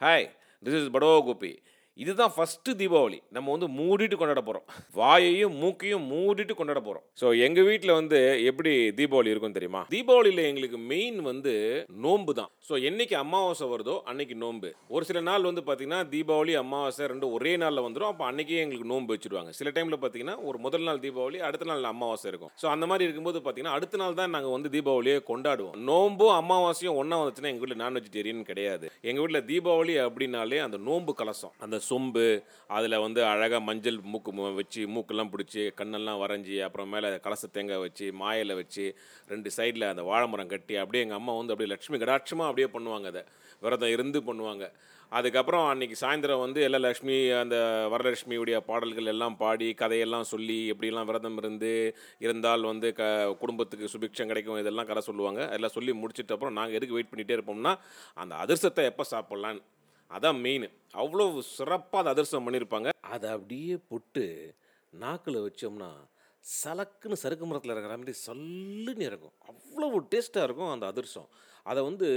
Hi, this is Bado Gopi. இதுதான் first Deepavali. நம்ம வந்து மூடிட்டு கொண்டாட போகிறோம் வாயையும் மூக்கையும் மூடிட்டு கொண்டாட போகிறோம் ஸோ எங்கள் வீட்டில் வந்து எப்படி தீபாவளி இருக்கும் தெரியுமா? தீபாவளியில் எங்களுக்கு மெயின் வந்து நோன்பு தான். ஸோ என்னைக்கு அமாவாசை வருதோ அன்னைக்கு நோன்பு. ஒரு சில நாள் வந்து பார்த்தீங்கன்னா தீபாவளி அமாவாசை ரெண்டு ஒரே நாளில் வந்துடும் அப்போ அன்னைக்கே எங்களுக்கு நோன்பு வச்சுருவாங்க. சில டைமில் பார்த்தீங்கன்னா ஒரு முதல் நாள் தீபாவளி அடுத்த நாள் அமாவாசை இருக்கும். ஸோ அந்த மாதிரி இருக்கும்போது பார்த்தீங்கன்னா அடுத்த நாள் தான் நாங்கள் வந்து தீபாவளியை கொண்டாடுவோம். நோன்பும் அமாவாசையும் ஒன்றா வந்துச்சுன்னா எங்கள் வீட்டில் நான் வெஜிடேரியன் கிடையாது. எங்கள் வீட்டில் தீபாவளி அப்படின்னாலே அந்த நோன்பு கலசம். அந்த சொம்பு அதில் வந்து அழகாக மஞ்சள் மூக்கு வச்சு மூக்கெல்லாம் பிடிச்சி கண்ணெல்லாம் வரைஞ்சி அப்புறம் மேலே கலச தேங்காய் வச்சு மாயில வச்சு ரெண்டு சைடில் அந்த வாழைமரம் கட்டி அப்படியே எங்கள் அம்மா வந்து அப்படியே லட்சுமி கடாட்சமாக அப்படியே பண்ணுவாங்க அதை. விரதம் இருந்து பண்ணுவாங்க. அதுக்கப்புறம் அன்றைக்கி சாயந்தரம் வந்து எல்லா லக்ஷ்மி அந்த வரலட்சுமியுடைய பாடல்கள் எல்லாம் பாடி கதையெல்லாம் சொல்லி எப்படிலாம் விரதம் இருந்து இருந்தால் வந்து க குடும்பத்துக்கு சுபிக்ஷம் கிடைக்கும் இதெல்லாம் கதை சொல்லுவாங்க. எல்லாம் சொல்லி முடிச்சிட்ட அப்புறம் நாங்கள் எதுக்கு வெயிட் பண்ணிகிட்டே இருப்போம்னா அந்த அதிர்ஷ்டத்தை எப்போ சாப்பிட்லான்னு அதான் மெயின் அவ்வளோ சிறப்பாக அதை அதிர்ஷ்டம் பண்ணியிருப்பாங்க அதை அப்படியே பொட்டு நாக்கில் வச்சோம்னா சலக்குன்னு சறுக்கு மரத்தில் இறங்குற மாதிரி சல்லுன்னு இறங்கும். அவ்வளவு டேஸ்ட்டாக இருக்கும் அந்த அதிர்ஷ்டம் அதை வந்து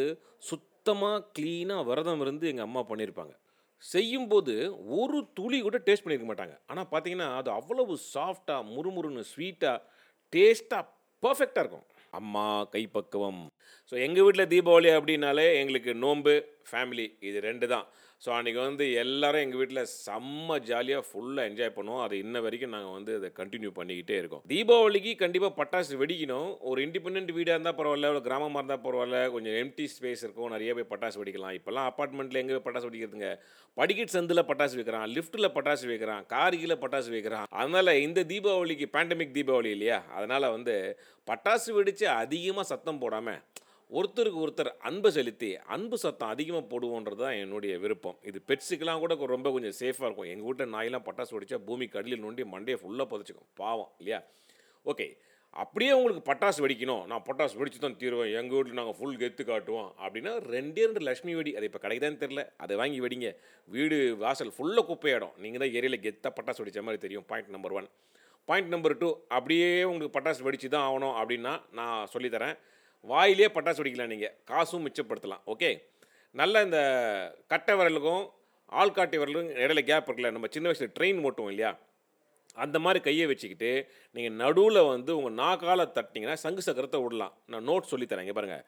சுத்தமாக க்ளீனாக விரதம் இருந்து எங்கள் அம்மா பண்ணியிருப்பாங்க செய்யும்போது ஒரு துளி கூட டேஸ்ட் பண்ணியிருக்க மாட்டாங்க. ஆனால் பார்த்தீங்கன்னா அது அவ்வளவு சாஃப்டாக முறுமுறுன்னு ஸ்வீட்டாக டேஸ்ட்டாக பர்ஃபெக்டாக இருக்கும். அம்மா கைப்பக்குவம். ஸோ எங்கள் வீட்டில் தீபாவளி அப்படின்னாலே எங்களுக்கு நோன்பு. ஃபேமிலி இது ரெண்டு தான். ஸோ அன்றைக்கி வந்து எல்லோரும் எங்கள் வீட்டில் செம்ம ஜாலியாக ஃபுல்லாக என்ஜாய் பண்ணுவோம். அது இன்ன வரைக்கும் நாங்கள் வந்து அதை கண்டினியூ பண்ணிக்கிட்டே இருக்கோம். தீபாவளிக்கு கண்டிப்பாக பட்டாசு வெடிக்கணும். ஒரு இண்டிபெண்ட் வீடாக இருந்தால் பரவாயில்ல ஒரு கிராமமாக இருந்தால் பரவாயில்ல கொஞ்சம் எம்டி ஸ்பேஸ் இருக்கும். நிறைய போய் பட்டாசு வெடிக்கலாம். இப்போல்லாம் அப்பார்ட்மெண்ட்டில் எங்கே போய் பட்டாசு வெடிக்கிறதுங்க? படிக்கட் சந்தில் பட்டாசு வைக்கிறான் லிஃப்ட்டில் பட்டாசு வைக்கிறான் காரிகில் பட்டாசு வைக்கிறான். அதனால் இந்த தீபாவளிக்கு பேண்டமிக் தீபாவளி இல்லையா? அதனால் வந்து பட்டாசு வெடித்து அதிகமாக சத்தம் போடாமல் ஒருத்தருக்கு ஒருத்தர் அன்பை செலுத்தி அன்பு சத்தம் அதிகமாக போடுவோன்றது தான் என்னுடைய விருப்பம். இது பெட்ஸுக்கெலாம் கூட ரொம்ப கொஞ்சம் சேஃபாக இருக்கும். எங்கள் வீட்டில் நாயெல்லாம் பட்டாசு வெடிச்சா பூமி கடியில் நோண்டி மண்டையை ஃபுல்லாக புதைச்சிக்கும். பாவம் இல்லையா? ஓகே அப்படியே உங்களுக்கு பட்டாசு வெடிக்கணும். நான் பட்டாசு வெடிச்சு தான் தீருவேன். எங்கள் வீட்டில் நாங்கள் ஃபுல் கெத்து காட்டுவோம். அப்படின்னா ரெண்டே ரெண்டு லட்சுமி வெடி. அது இப்போ கிடைக்குதான்னு தெரில அதை வாங்கி வெடிங்க. வீடு வாசல் ஃபுல்லாக குப்பையிடும் நீங்கள் தான் ஏரியில் கெத்தாக பட்டாசு வெடித்த மாதிரி தெரியும். Point number one point number two அப்படியே உங்களுக்கு பட்டாசு வெடிச்சு தான் ஆகணும் அப்படின்னா நான் சொல்லித்தரேன் வாயிலே பட்டாசு வெடிக்கலாம் நீங்கள் காசும் மிச்சப்படுத்தலாம் ஓகே நல்ல இந்த கட்டை விரலுக்கும் ஆள்காட்டி விரலுக்கும் இடையில கேப் இருக்குல்ல நம்ம சின்ன வயசில் ட்ரெயின் ஓட்டுவோம் இல்லையா அந்த மாதிரி கையை வச்சுக்கிட்டு நீங்கள் நடுவில் வந்து உங்கள் நாக்கால தட்டிங்கன்னா சங்கு சக்கரத்தை விடலாம் நான் நோட் சொல்லித்தரேன் இங்கே பாருங்கள்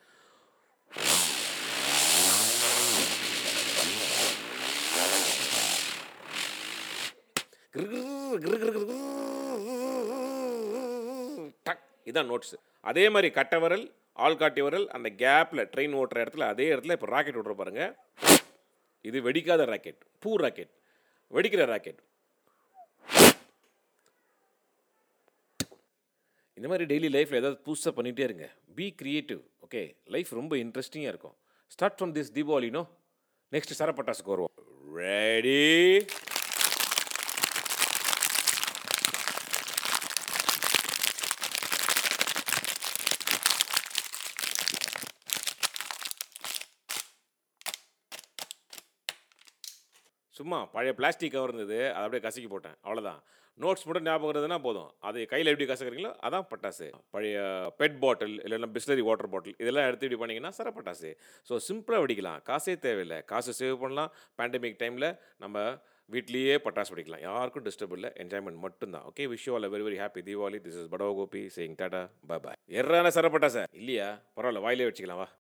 டக் இதான் நோட்ஸ் அதே மாதிரி கட்டை விரல் ஆள்காட்டி வரல் அந்த கேப்பில் ட்ரெயின் ஓட்டுற இடத்துல அதே இடத்துல இப்போ ராக்கெட் விட்ற பாருங்க. இது வெடிக்காத ராக்கெட் பூ ராக்கெட் வெடிக்கிற ராக்கெட் இந்த மாதிரி டெய்லி லைஃப்பில் ஏதாவது புதுசாக பண்ணிகிட்டே இருங்க. பி கிரியேட்டிவ் ஓகே லைஃப் ரொம்ப இன்ட்ரெஸ்டிங்காக இருக்கும். ஸ்டார்ட் ஃப்ரம் திஸ் தீபாவளினோ நெக்ஸ்ட் சரப்பட்டாசுக்கு வருவோம். ரெடி சும்மா பழைய பிளாஸ்டிக் கவர் இருந்தது அதை அப்படியே கசக்கி போட்டேன். அவ்வளோதான் நோட்ஸ் மட்டும் ஞாபகம் இருந்ததுன்னா போதும். அது கையில் எப்படி கசக்குறீங்களோ அதான் பட்டாசு. பழைய பெட் பாட்டில் இல்லைன்னா பிஸ்லரி வாட்டர் பாட்டில் இதெல்லாம் எடுத்து இப்படி பண்ணிங்கன்னா சர பட்டாசு. ஸோ சிம்பிளாக வெடிக்கலாம். காசே தேவையில்லை. காசு சேவ் பண்ணலாம். பேண்டமிக் டைமில் நம்ம வீட்லேயே பட்டாசு வெடிக்கலாம். யாருக்கும் டிஸ்டர்ப் இல்லை. என்ஜாய்மெண்ட் மட்டும்தான். Okay wish all very very happy Deepavali this is Bado Gopi saying tata bye bye எர்றான சர பட்டாசு. இல்லையா? பரவாயில்ல. வாயிலே வச்சுக்கலாம். வா.